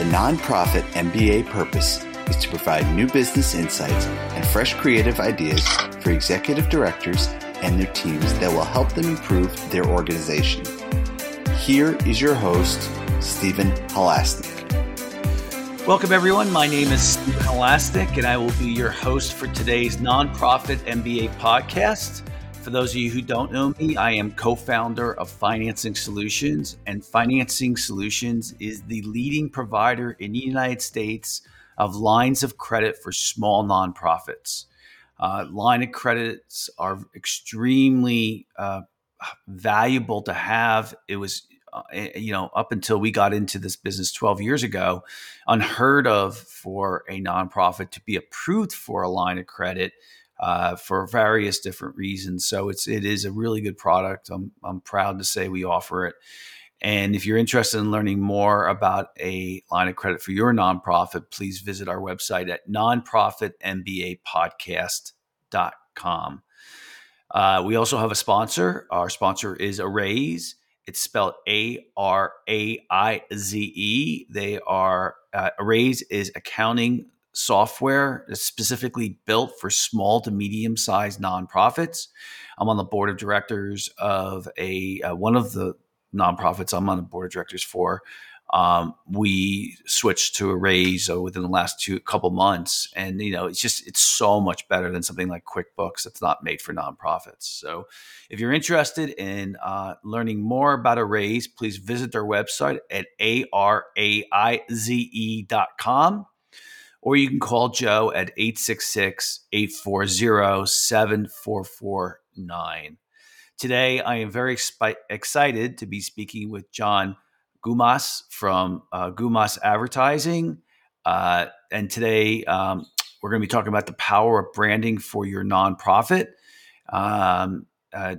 The nonprofit MBA purpose is to provide new business insights and fresh creative ideas for executive directors and their teams that will help them improve their organization. Here is your host, Stephen Halasnik. Welcome, everyone. My name is Stephen Halasnik, and I will be your host for today's nonprofit MBA podcast. For those of you who don't know me, I am co founder of Financing Solutions, and Financing Solutions is the leading provider in the United States of lines of credit for small nonprofits. Uh, line of credits are extremely uh, valuable to have. It was uh, eh, you know, up until we got into this business 12 years ago, unheard of for a nonprofit to be approved for a line of credit uh, for various different reasons. So it's it is a really good product. I'm I'm proud to say we offer it. And if you're interested in learning more about a line of credit for your nonprofit, please visit our website at nonprofitmbapodcast.com. Uh, we also have a sponsor. Our sponsor is Araize. It's spelled A R A I Z E. They are uh, Araize is accounting software that's specifically built for small to medium sized nonprofits. I'm on the board of directors of a uh, one of the nonprofits I'm on the board of directors for um, we switched to Araize uh, within the last two couple months, and you know it's just it's so much better than something like QuickBooks that's not made for nonprofits. So, if you're interested in uh, learning more about Araize, please visit their website at a r a i z e araize.com, or you can call Joe at 866-840-7449. Today, I am very expi- excited to be speaking with John Gumas from uh, Gumas Advertising. Uh, and today um, we're going to be talking about the power of branding for your nonprofit. Um, uh,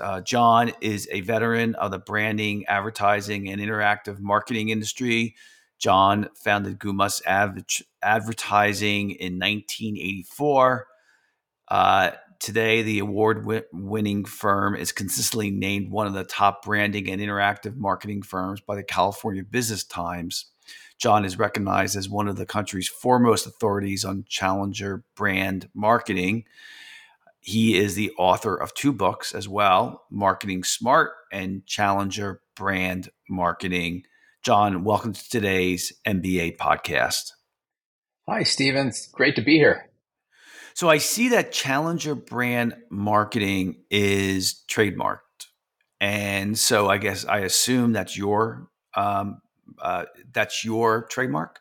uh, John is a veteran of the branding, advertising, and interactive marketing industry. John founded Gumas Advertising in 1984. Uh, today, the award winning firm is consistently named one of the top branding and interactive marketing firms by the California Business Times. John is recognized as one of the country's foremost authorities on challenger brand marketing. He is the author of two books as well Marketing Smart and Challenger Brand Marketing. John, welcome to today's MBA podcast. Hi, Stephen. It's great to be here. So I see that Challenger brand marketing is trademarked, and so I guess I assume that's your um, uh, that's your trademark.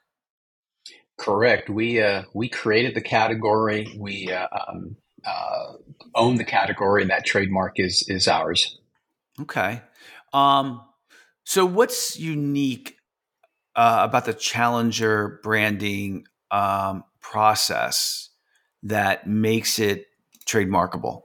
Correct. We uh, we created the category. We uh, um, uh, own the category, and that trademark is is ours. Okay. Um, so what's unique uh, about the Challenger branding um, process? that makes it trademarkable?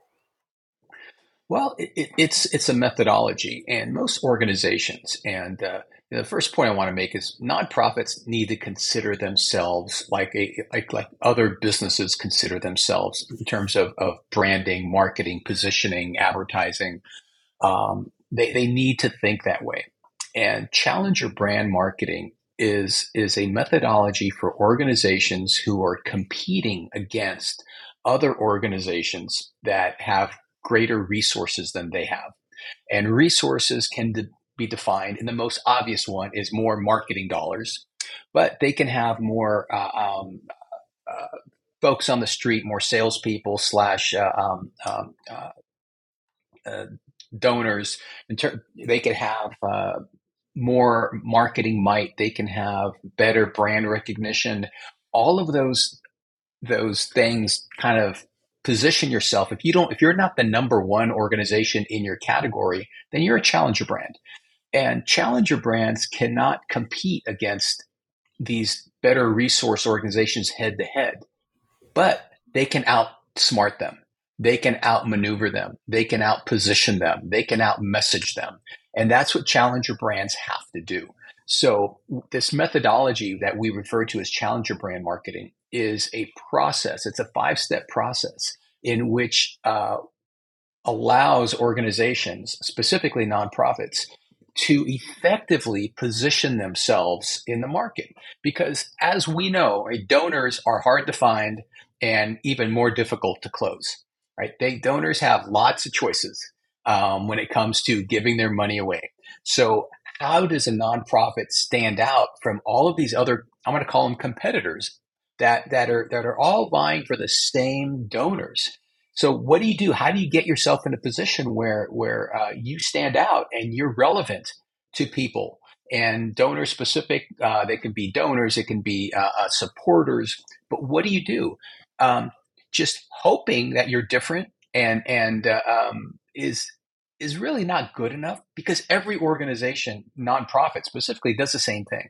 Well, it, it's it's a methodology, and most organizations, and uh, the first point I want to make is nonprofits need to consider themselves like a like like other businesses consider themselves in terms of, of branding, marketing, positioning, advertising. Um, they they need to think that way, and challenger brand marketing is is a methodology for organizations who are competing against other organizations that have greater resources than they have. And resources can de- be defined, and the most obvious one is more marketing dollars, but they can have more uh, um, uh, folks on the street, more salespeople slash uh, um, um uh, uh, donors. Ter- they could have uh, more marketing might, they can have better brand recognition. All of those those things kind of position yourself. If you don't, if you're not the number one organization in your category, then you're a challenger brand. And challenger brands cannot compete against these better resource organizations head to head, but they can outsmart them. They can outmaneuver them. They can outposition them. They can outmessage them. And that's what challenger brands have to do. So this methodology that we refer to as challenger brand marketing is a process. It's a five step process in which uh, allows organizations, specifically nonprofits, to effectively position themselves in the market. Because as we know, donors are hard to find and even more difficult to close. Right? They donors have lots of choices um, when it comes to giving their money away. So how does a nonprofit stand out from all of these other I'm going to call them competitors that that are that are all vying for the same donors? So what do you do? How do you get yourself in a position where where uh, you stand out and you're relevant to people and donor specific? Uh, they can be donors, it can be uh, uh, supporters, but what do you do? Um, just hoping that you're different and and uh, um, is is really not good enough because every organization, nonprofit specifically, does the same thing.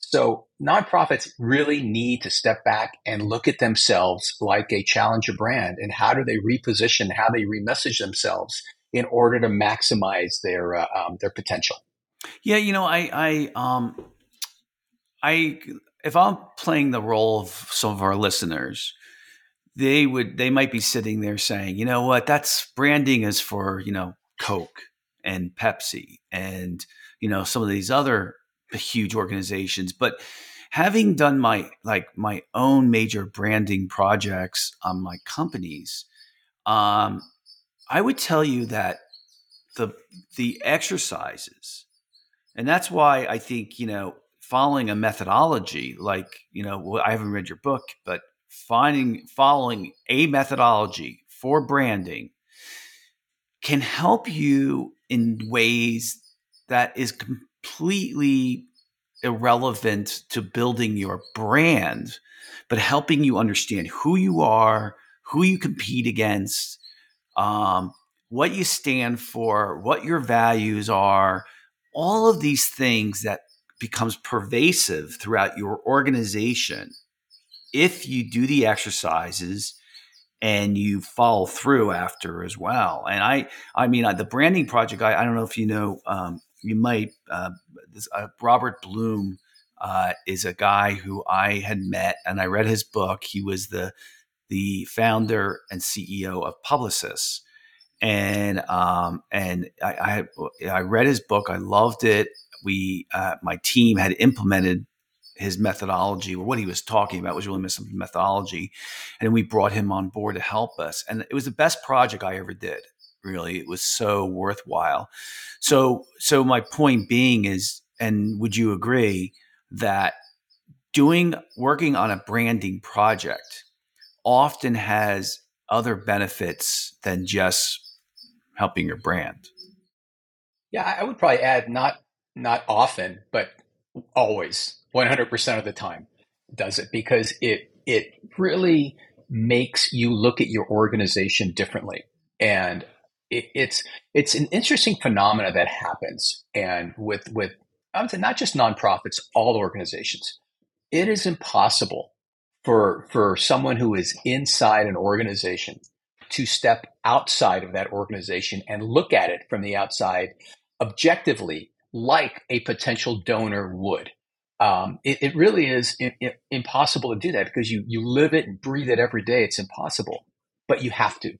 So nonprofits really need to step back and look at themselves like a challenger brand and how do they reposition, how they remessage themselves in order to maximize their uh, um, their potential. Yeah, you know, I I um I if I'm playing the role of some of our listeners, they would they might be sitting there saying, you know what, that's branding is for, you know, Coke and Pepsi and you know some of these other huge organizations. But having done my like my own major branding projects on my companies um, i would tell you that the the exercises and that's why i think you know following a methodology like you know well, i haven't read your book but finding following a methodology for branding can help you in ways that is completely irrelevant to building your brand, but helping you understand who you are, who you compete against, um, what you stand for, what your values are, all of these things that becomes pervasive throughout your organization if you do the exercises and you follow through after as well. And I, I mean, the branding project. I, I don't know if you know. Um, you might. Uh, this, uh, Robert Bloom uh, is a guy who I had met, and I read his book. He was the the founder and CEO of Publicis, and um, and I, I, I read his book. I loved it. We, uh, my team, had implemented his methodology or what he was talking about was really some methodology. And we brought him on board to help us. And it was the best project I ever did. Really, it was so worthwhile. So, so my point being is, and would you agree that doing working on a branding project often has other benefits than just helping your brand? Yeah, I would probably add not not often, but always 100% of the time does it because it it really makes you look at your organization differently. And it, it's it's an interesting phenomena that happens. And with with I would say not just nonprofits all organizations it is impossible for for someone who is inside an organization to step outside of that organization and look at it from the outside objectively like a potential donor would um, it, it, really is impossible to do that because you you live it and breathe it every day. It's impossible, but you have to.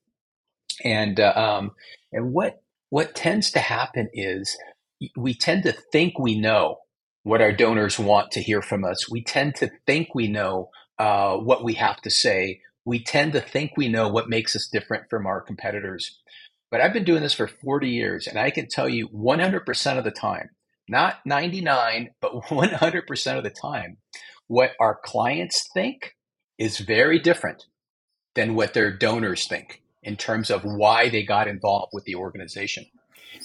And uh, um, and what what tends to happen is we tend to think we know what our donors want to hear from us. We tend to think we know uh, what we have to say. We tend to think we know what makes us different from our competitors. But I've been doing this for 40 years, and I can tell you 100% of the time not 99, but 100% of the time, what our clients think is very different than what their donors think in terms of why they got involved with the organization.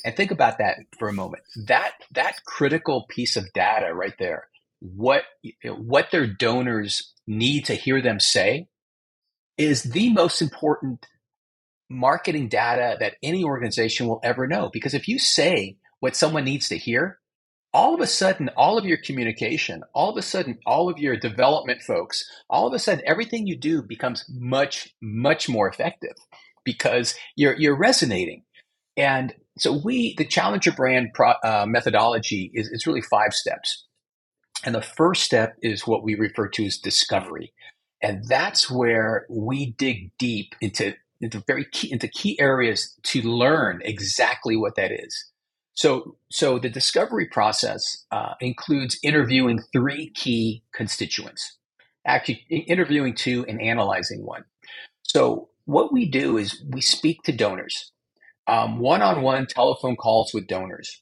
And think about that for a moment. That that critical piece of data right there, what what their donors need to hear them say is the most important marketing data that any organization will ever know because if you say what someone needs to hear, all of a sudden, all of your communication, all of a sudden, all of your development folks, all of a sudden, everything you do becomes much, much more effective because you're you're resonating. And so, we the Challenger brand pro, uh, methodology is, is really five steps. And the first step is what we refer to as discovery, and that's where we dig deep into into very key into key areas to learn exactly what that is. So, so the discovery process uh, includes interviewing three key constituents, actually interviewing two and analyzing one. So, what we do is we speak to donors, one on one telephone calls with donors.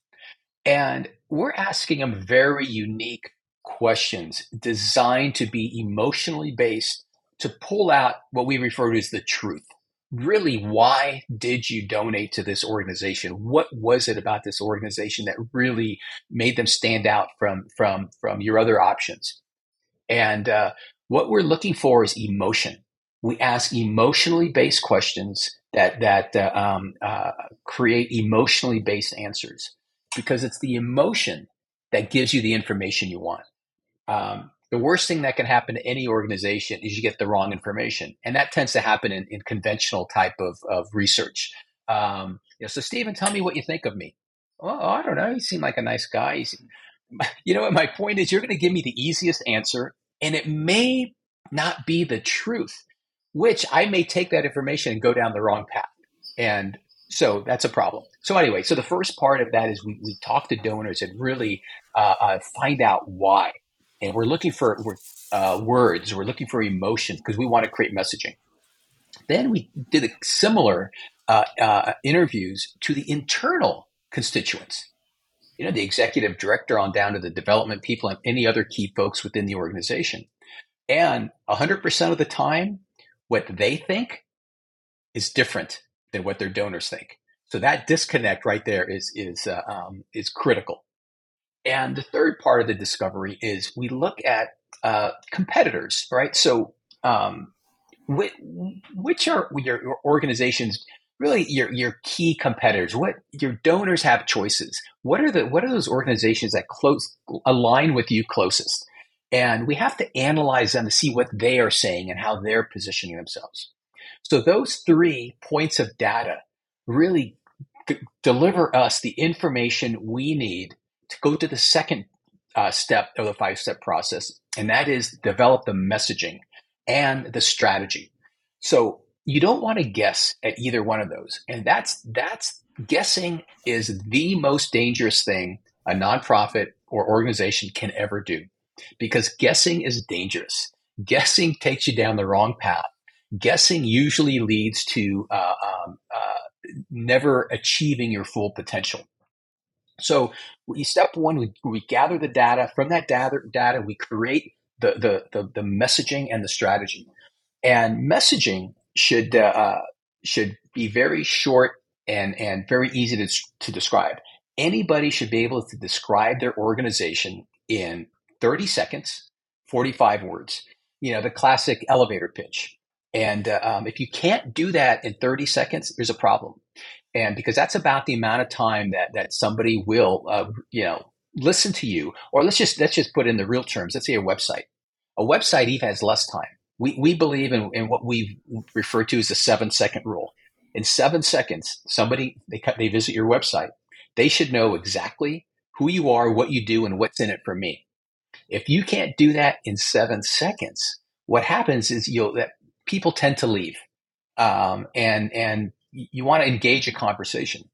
And we're asking them very unique questions designed to be emotionally based to pull out what we refer to as the truth. Really, why did you donate to this organization? What was it about this organization that really made them stand out from from from your other options? And uh, what we're looking for is emotion. We ask emotionally based questions that that uh, um, uh, create emotionally based answers because it's the emotion that gives you the information you want. Um, the worst thing that can happen to any organization is you get the wrong information, and that tends to happen in, in conventional type of, of research. Um, you know, so, Stephen, tell me what you think of me. Oh, I don't know. You seem like a nice guy. You, seem, you know what? My point is, you're going to give me the easiest answer, and it may not be the truth, which I may take that information and go down the wrong path. And so that's a problem. So anyway, so the first part of that is we, we talk to donors and really uh, uh, find out why. And we're looking for uh, words, we're looking for emotion because we want to create messaging. Then we did similar uh, uh, interviews to the internal constituents. You know, the executive director on down to the development people and any other key folks within the organization. And 100% of the time, what they think is different than what their donors think. So that disconnect right there is is uh, um, is critical. And the third part of the discovery is we look at uh, competitors, right? So um, which, which are your, your organizations really your your key competitors? What your donors have choices. What are the what are those organizations that close align with you closest? And we have to analyze them to see what they are saying and how they're positioning themselves. So those three points of data really d- deliver us the information we need go to the second uh, step of the five step process, and that is develop the messaging and the strategy. So you don't want to guess at either one of those, and that's that's guessing is the most dangerous thing a nonprofit or organization can ever do because guessing is dangerous. Guessing takes you down the wrong path guessing usually leads to uh, um, uh, never achieving your full potential. So, we, step one, we, we gather the data. From that data, data we create the, the, the, the messaging and the strategy. And messaging should uh, should be very short and and very easy to, to describe. Anybody should be able to describe their organization in 30 seconds, 45 words. You know, the classic elevator pitch. And uh, um, if you can't do that in 30 seconds, there's a problem. And because that's about the amount of time that that somebody will, uh, you know, listen to you. Or let's just let's just put in the real terms. Let's say a website. A website even has less time. We we believe in, in what we refer to as the seven second rule. In seven seconds, somebody they they visit your website. They should know exactly who you are, what you do, and what's in it for me. If you can't do that in seven seconds, what happens is you'll that people tend to leave, um, and and you want to engage a conversation.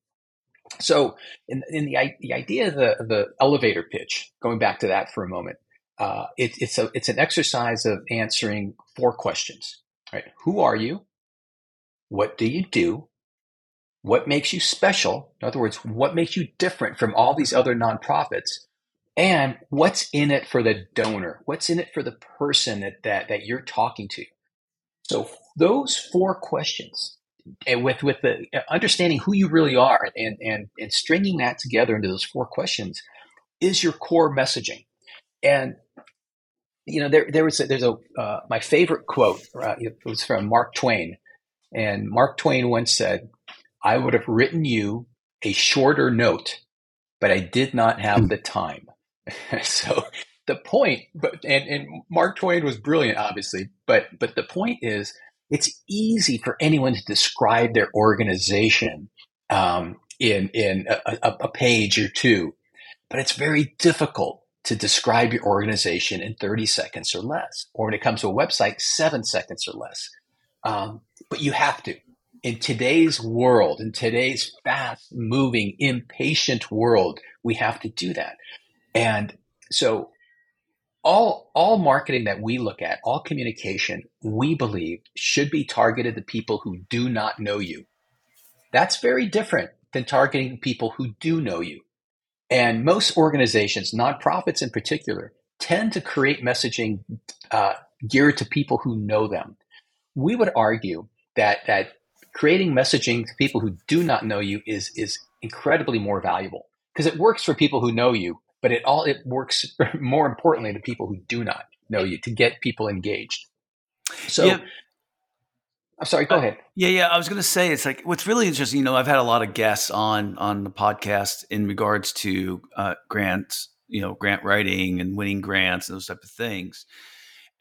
So, in, in the the idea of the the elevator pitch, going back to that for a moment, uh, it, it's a it's an exercise of answering four questions. Right? Who are you? What do you do? What makes you special? In other words, what makes you different from all these other nonprofits? And what's in it for the donor? What's in it for the person that, that, that you're talking to? So those four questions, with with the uh, understanding who you really are, and and and stringing that together into those four questions, is your core messaging. And you know, there there was a, there's a uh, my favorite quote. Uh, it was from Mark Twain, and Mark Twain once said, "I would have written you a shorter note, but I did not have the time." so the point, but and, and Mark Twain was brilliant, obviously, but but the point is, it's easy for anyone to describe their organization um, in in a, a, page or two, but it's very difficult to describe your organization in 30 seconds or less, or when it comes to a website, seven seconds or less. Um, but you have to. in today's world, in today's fast moving, impatient world, we have to do that. And so all all marketing that we look at, all communication, we believe should be targeted to people who do not know you. That's very different than targeting people who do know you. And most organizations, nonprofits in particular, tend to create messaging uh, geared to people who know them. We would argue that that creating messaging to people who do not know you is is incredibly more valuable because it works for people who know you, but it all it works more importantly to people who do not know you to get people engaged. So yeah. I'm sorry, go uh, ahead. Yeah, yeah. I was going to say it's like what's really interesting. You know, I've had a lot of guests on on the podcast in regards to uh, grants, you know, grant writing and winning grants and those type of things,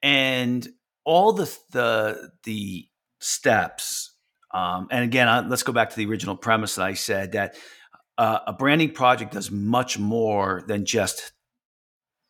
and all the the the steps. Um, and again, I, let's go back to the original premise that I said that uh, a branding project does much more than just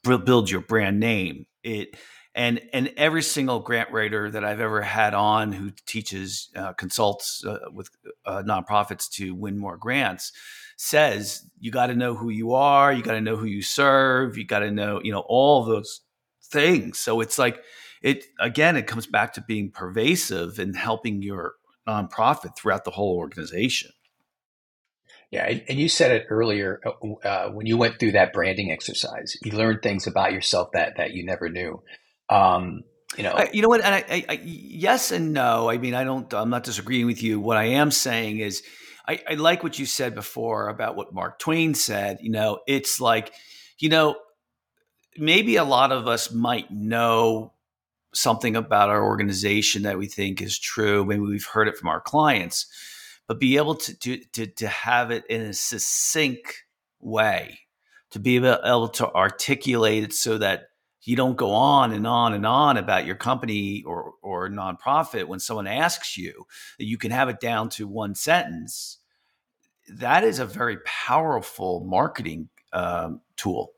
build your brand name. It and and every single grant writer that I've ever had on who teaches uh, consults uh, with uh, nonprofits to win more grants says you got to know who you are, you got to know who you serve, you got to know you know all those things. So it's like it again, it comes back to being pervasive and helping your nonprofit throughout the whole organization. Yeah, and you said it earlier uh, uh, when you went through that branding exercise. You learned things about yourself that that you never knew. Um, you know, I, you know what? And I, I, I, yes and no. I mean, I don't. I'm not disagreeing with you. What I am saying is, I, I like what you said before about what Mark Twain said. You know, it's like, you know, maybe a lot of us might know something about our organization that we think is true. Maybe we've heard it from our clients, but be able to to to, to have it in a succinct way, to be able to articulate it so that you don't go on and on and on about your company or or nonprofit when someone asks you that you can have it down to one sentence that is a very powerful marketing um, tool.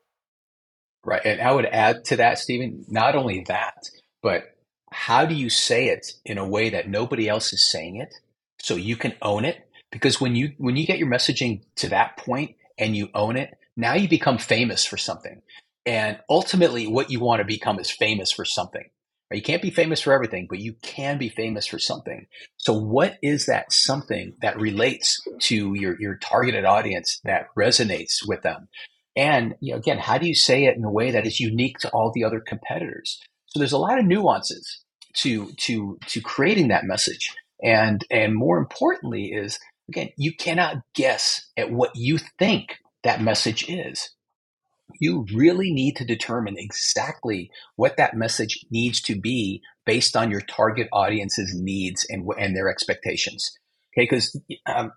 Right and i would add to that stephen not only that but how do you say it in a way that nobody else is saying it so you can own it because when you when you get your messaging to that point and you own it now you become famous for something and ultimately, what you want to become is famous for something. You can't be famous for everything, but you can be famous for something. So, what is that something that relates to your, your targeted audience that resonates with them? And you know, again, how do you say it in a way that is unique to all the other competitors? So, there's a lot of nuances to to to creating that message, and and more importantly, is again, you cannot guess at what you think that message is you really need to determine exactly what that message needs to be based on your target audience's needs and, and their expectations. Okay, because um,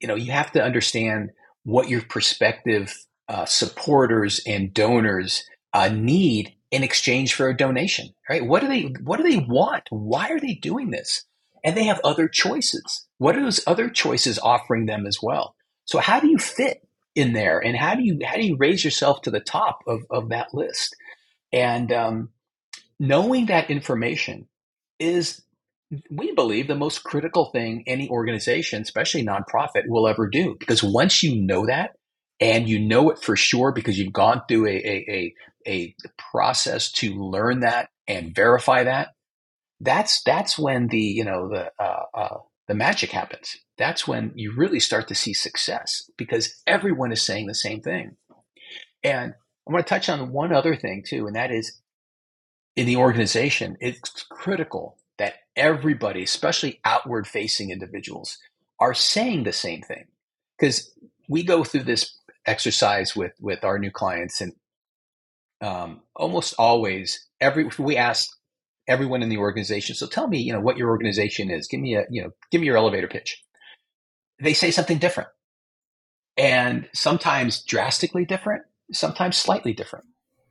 you know you have to understand what your prospective uh, supporters and donors uh, need in exchange for a donation. Right? What do they What do they want? Why are they doing this? And they have other choices. What are those other choices offering them as well? So how do you fit in there and how do you how do you raise yourself to the top of, of that list and um, knowing that information is we believe the most critical thing any organization especially nonprofit will ever do because once you know that and you know it for sure because you've gone through a, a, a, a process to learn that and verify that that's that's when the you know the uh, uh, the magic happens. That's when you really start to see success because everyone is saying the same thing. And I want to touch on one other thing too, and that is in the organization, it's critical that everybody, especially outward facing individuals, are saying the same thing. Because we go through this exercise with, with our new clients, and um, almost always, every we ask everyone in the organization. So tell me, you know, what your organization is. Give me a, you know, give me your elevator pitch. They say something different. And sometimes drastically different, sometimes slightly different.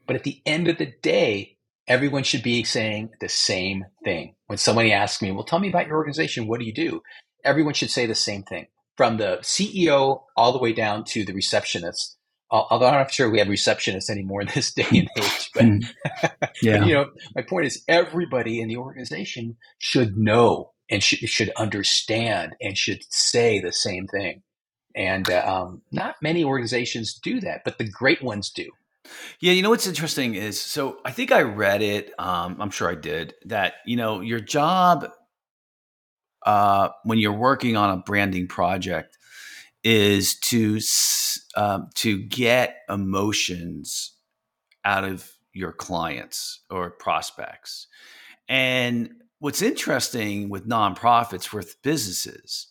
But at the end of the day, everyone should be saying the same thing. When somebody asks me, well, tell me about your organization. What do you do? Everyone should say the same thing from the CEO all the way down to the receptionist although I'm not sure we have receptionists anymore in this day and age, but hmm. yeah. you know, my point is everybody in the organization should know and sh- should understand and should say the same thing. And uh, um, not many organizations do that, but the great ones do. Yeah, you know what's interesting is so I think I read it. Um, I'm sure I did that. You know, your job uh, when you're working on a branding project is to um, to get emotions out of your clients or prospects. And what's interesting with nonprofits, with businesses,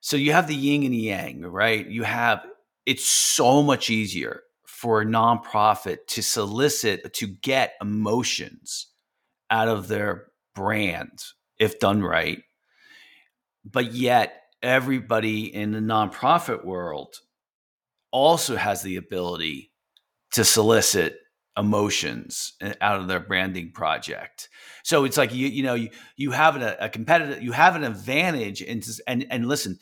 so you have the yin and the yang, right? You have it's so much easier for a nonprofit to solicit to get emotions out of their brand if done right. But yet everybody in the nonprofit world also has the ability to solicit emotions uh, out of their branding project. So it's like you you know you you have a, a competitive you have an advantage and and and listen,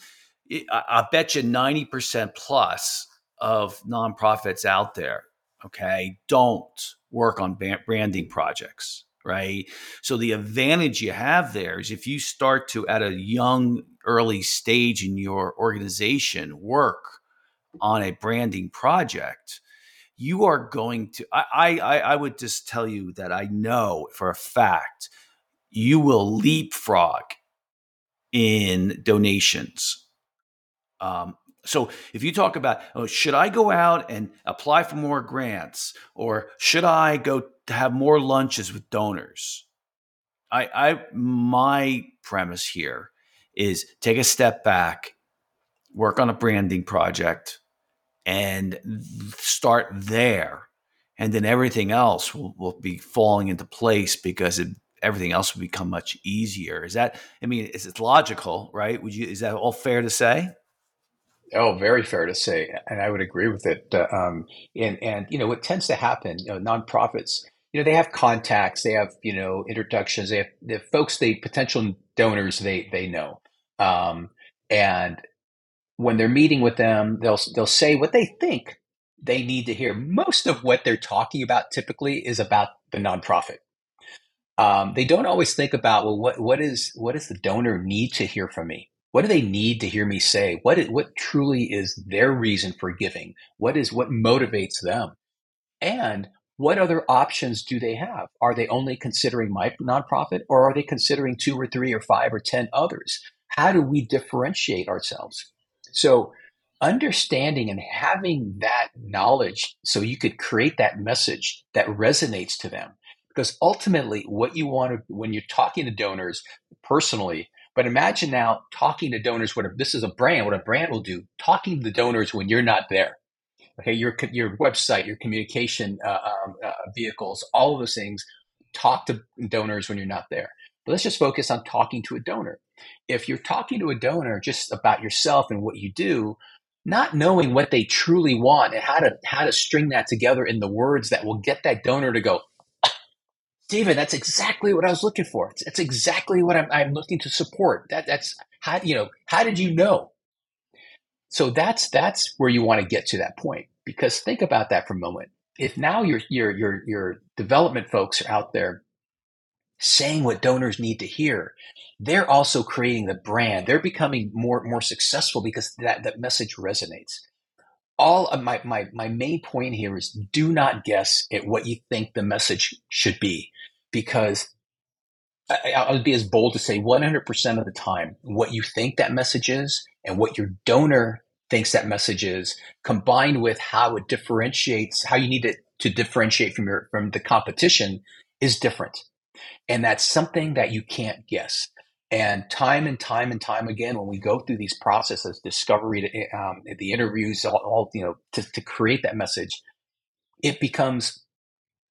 I, I bet you ninety percent plus of nonprofits out there, okay, don't work on branding projects, right? So the advantage you have there is if you start to at a young early stage in your organization work on a branding project you are going to I, I i would just tell you that i know for a fact you will leapfrog in donations. Um, so if you talk about oh should i go out and apply for more grants? Or should i go to have more lunches with donors? I i my premise here is take a step back work on a branding project and start there. And then everything else will, will be falling into place because it, everything else will become much easier. Is that, I mean, it's, it's logical, right? Would you, is that all fair to say? Oh, very fair to say, and I would agree with it. Uh, um, and and you know what tends to happen, you know, nonprofits, you know, they have contacts, they have you know introductions, they have, they have folks, they potential donors, they they know, um, and when they're meeting with them, they'll they'll say what they think they need to hear. Most of what they're talking about typically is about the nonprofit. Um, they don't always think about well, what what is what does the donor need to hear from me? What do they need to hear me say? What is, what truly is their reason for giving? What is what motivates them? And what other options do they have? Are they only considering my nonprofit, or are they considering two or three or five or ten others? How do we differentiate ourselves? So understanding and having that knowledge so you could create that message that resonates to them. Because ultimately, what you want to, when you're talking to donors personally, but imagine now talking to donors, what a, this is a brand, what a brand will do, talking to the donors when you're not there. Okay, your, your website, your communication uh, um, uh, vehicles, all of those things, talk to donors when you're not there. But let's just focus on talking to a donor. If you're talking to a donor just about yourself and what you do, not knowing what they truly want and how to how to string that together in the words that will get that donor to go, David, that's exactly what I was looking for. It's exactly what I'm, I'm looking to support. That that's how you know how did you know? So that's that's where you want to get to that point because think about that for a moment. If now your your your your development folks are out there saying what donors need to hear, they're also creating the brand. They're becoming more more successful because that, that message resonates. All of my, my my main point here is do not guess at what you think the message should be, because I, I'll be as bold to say 100% of the time, what you think that message is and what your donor thinks that message is, combined with how it differentiates, how you need it to differentiate from your from the competition, is different. And that's something that you can't guess. And time and time and time again, when we go through these processes, discovery, um, the interviews, all, all you know, to, to create that message, it becomes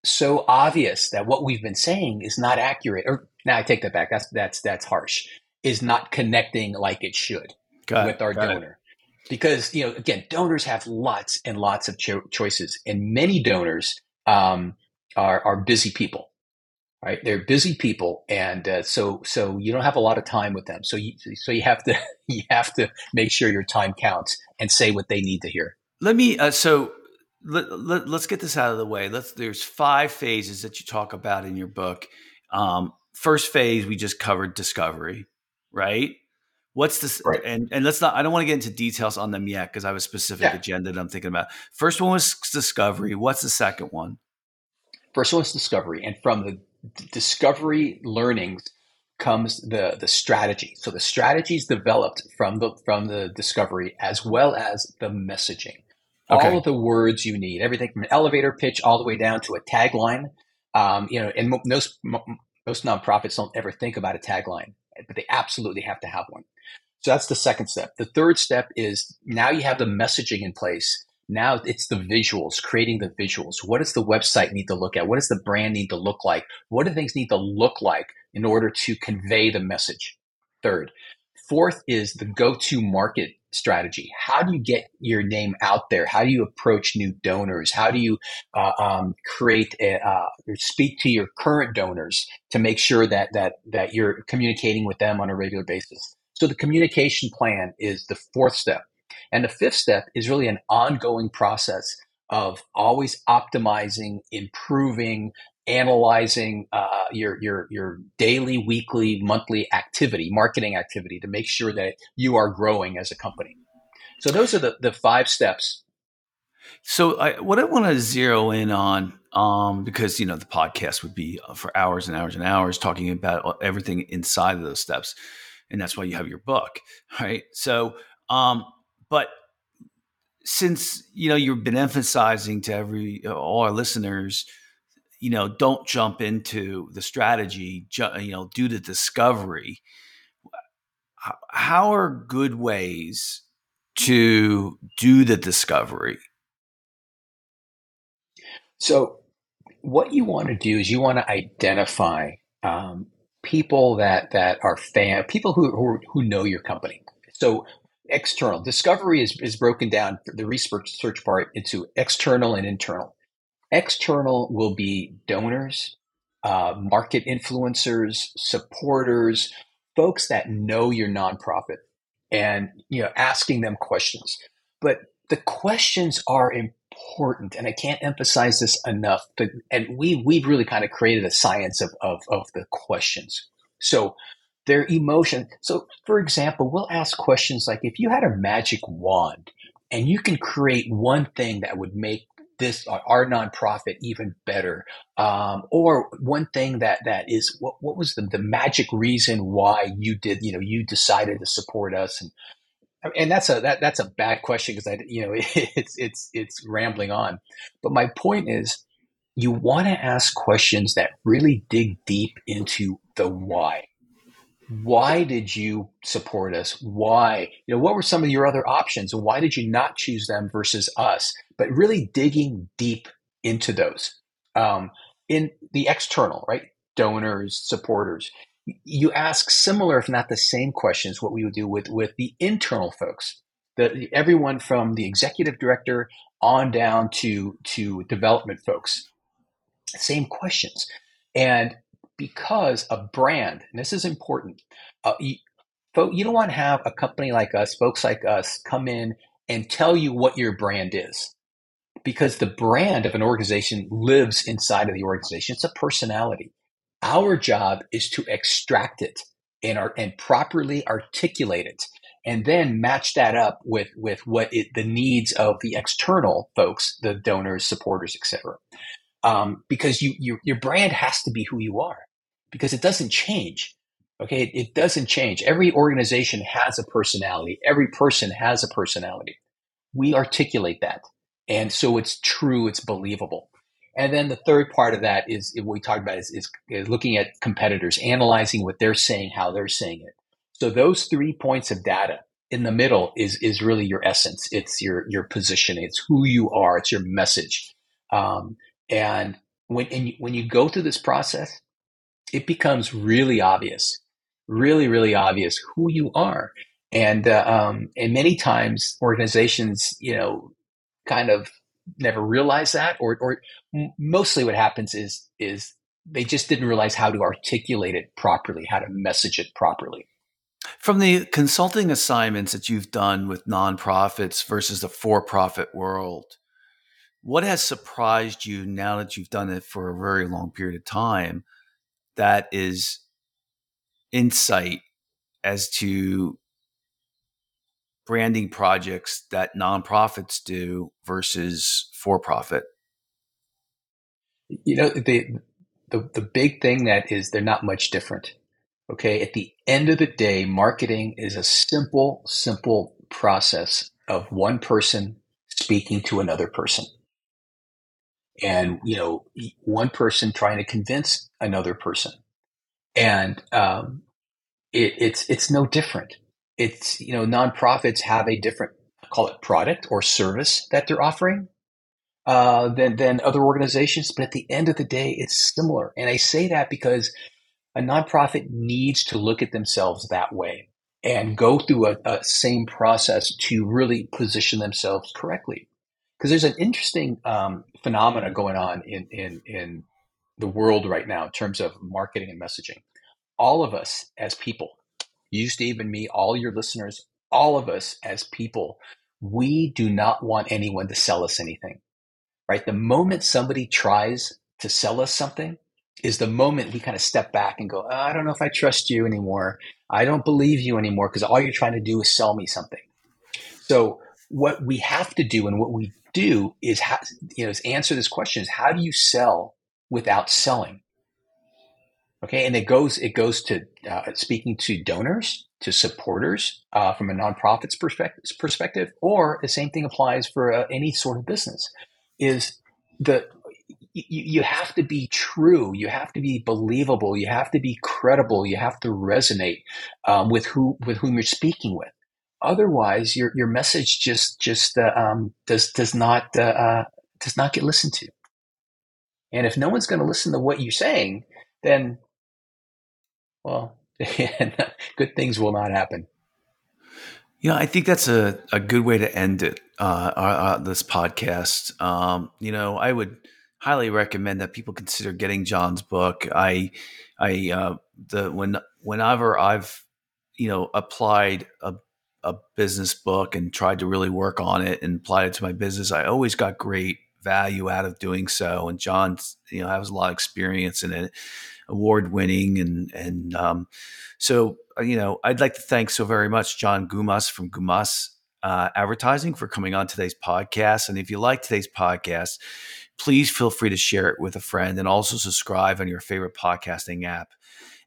so obvious that what we've been saying is not accurate. Or now I take that back. That's that's that's harsh. Is not connecting like it should got with our donor. Because you know, again, donors have lots and lots of cho- choices, and many donors um, are are busy people right? They're busy people, and uh, so so you don't have a lot of time with them. So you so you have to you have to make sure your time counts and say what they need to hear. Let me uh, so. Let, let, us get this out of the way. Let's. There's five phases that you talk about in your book. Um, first phase we just covered discovery. right? What's this? Right. And and let's not. I don't want to get into details on them yet because I have a specific yeah. agenda that I'm thinking about. First one was discovery. What's the second one? First one was discovery, and from the discovery learnings comes the the strategy. So the strategy is developed from the from the discovery as well as the messaging. Okay. All of the words you need, everything from an elevator pitch all the way down to a tagline. Um, you know, and most most nonprofits don't ever think about a tagline, but they absolutely have to have one. So that's the second step. The third step is now you have the messaging in place. Now it's the visuals, creating the visuals. What does the website need to look at? What does the brand need to look like? What do things need to look like in order to convey the message? Third. Fourth is the go to market strategy. How do you get your name out there? How do you approach new donors? How do you uh, um, create a, uh, or speak to your current donors to make sure that that that you're communicating with them on a regular basis? So the communication plan is the fourth step. And the fifth step is really an ongoing process of always optimizing, improving, analyzing uh, your your your daily, weekly, monthly activity, marketing activity, to make sure that you are growing as a company. So those are the the five steps. So I, what I want to zero in on, um, because you know the podcast would be for hours and hours and hours talking about everything inside of those steps and that's why you have your book, right? So, um, but since you know you've been emphasizing to every all our listeners, you know, don't jump into the strategy, ju- you know, do the discovery. How are good ways to do the discovery? So, what you want to do is you want to identify um, people that that are fan people who who, who know your company. So external discovery is, is broken down the research search part into external and internal. External will be donors, uh, market influencers, supporters, folks that know your nonprofit, and you know asking them questions. But the questions are important, and I can't emphasize this enough. And we we've really kind of created a science of of, of the questions. So their emotion. So for example, we'll ask questions like, if you had a magic wand and you can create one thing that would make this our nonprofit even better um, or one thing that that is what, what was the, the magic reason why you did you know you decided to support us and and that's a that, that's a bad question because I you know it's it's it's rambling on, but my point is you want to ask questions that really dig deep into the why. Why did you support us? Why? You know, what were some of your other options? Why did you not choose them versus us? But really digging deep into those. Um, in the external, right? Donors, supporters you ask similar, if not the same questions, what we would do with, with the internal folks. The, everyone from the executive director on down to, to development folks. Same questions. And because a brand, and this is important, uh, you, you don't want to have a company like us, folks like us, come in and tell you what your brand is. Because the brand of an organization lives inside of the organization. It's a personality. Our job is to extract it and, and properly articulate it and then match that up with, with what it, the needs of the external folks, the donors, supporters, etc. Um, because you, you, your brand has to be who you are because it doesn't change. Okay. It, it doesn't change. Every organization has a personality. Every person has a personality. We articulate that. And so it's true. It's believable. And then the third part of that is what we talked about is, is, looking at competitors, analyzing what they're saying, how they're saying it. So those three points of data in the middle is is really your essence. It's your your position. It's who you are. It's your message. Um, and when and you, when you go through this process, it becomes really obvious, really really obvious who you are. And uh, um, and many times organizations, you know, kind of never realize that, or or mostly what happens is is they just didn't realize how to articulate it properly, how to message it properly. From the consulting assignments that you've done with nonprofits versus the for-profit world, what has surprised you now that you've done it for a very long period of time that is insight as to branding projects that nonprofits do versus for profit? You know, the, the the big thing that is they're not much different. Okay, at the end of the day, marketing is a simple, simple process of one person speaking to another person. And, you know, one person trying to convince another person. And um, it, it's it's no different. It's you know nonprofits have a different call it product or service that they're offering uh, than than other organizations, but at the end of the day, it's similar. And I say that because a nonprofit needs to look at themselves that way and go through a, a same process to really position themselves correctly. Because there's an interesting um, phenomena going on in, in in the world right now in terms of marketing and messaging all of us as people, you, Steve, and me, all your listeners, all of us as people, we do not want anyone to sell us anything, right? The moment somebody tries to sell us something is the moment we kind of step back and go, oh, I don't know if I trust you anymore. I don't believe you anymore because all you're trying to do is sell me something. So what we have to do and what we do is, ha- you know, is answer this question is how do you sell without selling? Okay, and it goes it goes to uh, speaking to donors, to supporters uh, from a nonprofit's perspective, perspective, or the same thing applies for uh, any sort of business. Is the you, you have to be true, you have to be believable, you have to be credible, you have to resonate um, with who with whom you're speaking with. Otherwise, your your message just just uh, um, does does not uh, uh, does not get listened to. And if no one's going to listen to what you're saying, then well, good things will not happen. Yeah, I think that's a, a good way to end it. Uh, uh, uh, this podcast. Um, you know, I would highly recommend that people consider getting John's book. I, I, uh, the when whenever I've, you know, applied a a business book and tried to really work on it and apply it to my business, I always got great value out of doing so. And John's, you know, has a lot of experience in it award winning. And, and um, so, uh, you know, I'd like to thank so very much John Gumas from Gumas uh, Advertising for coming on today's podcast. And if you like today's podcast, please feel free to share it with a friend and also subscribe on your favorite podcasting app.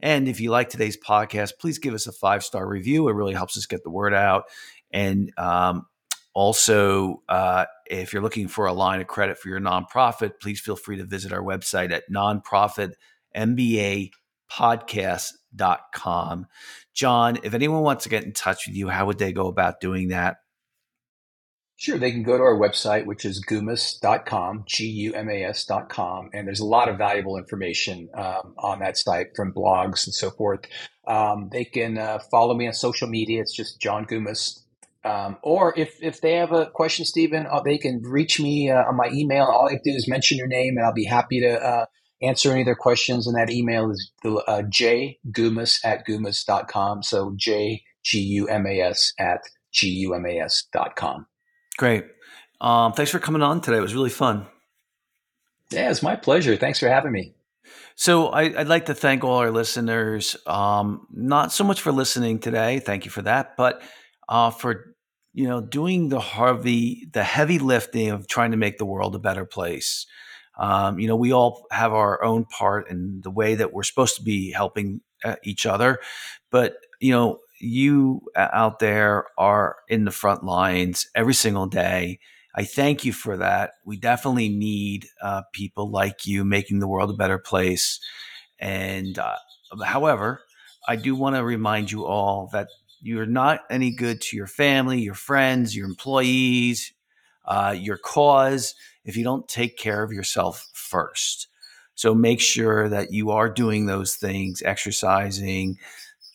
And if you like today's podcast, please give us a five star review. It really helps us get the word out. And um, also, uh, if you're looking for a line of credit for your nonprofit, please feel free to visit our website at nonprofit mbapodcast.com. John, if anyone wants to get in touch with you, how would they go about doing that? Sure, they can go to our website, which is gumas.com, G U M A S.com. And there's a lot of valuable information um, on that site from blogs and so forth. Um, they can uh, follow me on social media. It's just John Gumas. Um, or if, if they have a question, Stephen, uh, they can reach me uh, on my email. All I have to do is mention your name, and I'll be happy to uh, answer any of their questions. And that email is uh, jgumas at gumas.com. So J G U M A S at G U M A S dot com. Great. Um, thanks for coming on today. It was really fun. Yeah, it's my pleasure. Thanks for having me. So I, would like to thank all our listeners, um, not so much for listening today. Thank you for that, but uh, for you know doing the Harvey the heavy lifting of trying to make the world a better place. Um, you know, we all have our own part in the way that we're supposed to be helping uh, each other. But, you know, you uh, out there are in the front lines every single day. I thank you for that. We definitely need uh, people like you making the world a better place. And uh, however, I do want to remind you all that you're not any good to your family, your friends, your employees, uh, your cause if you don't take care of yourself first. So make sure that you are doing those things, exercising,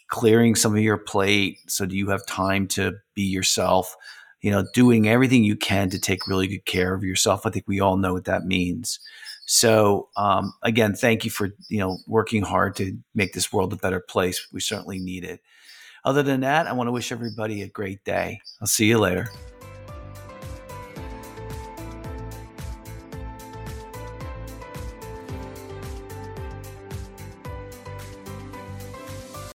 clearing some of your plate so do you have time to be yourself, you know, doing everything you can to take really good care of yourself. I think we all know what that means. So um, again, thank you for you know working hard to make this world a better place. We certainly need it. Other than that, I want to wish everybody a great day. I'll see you later.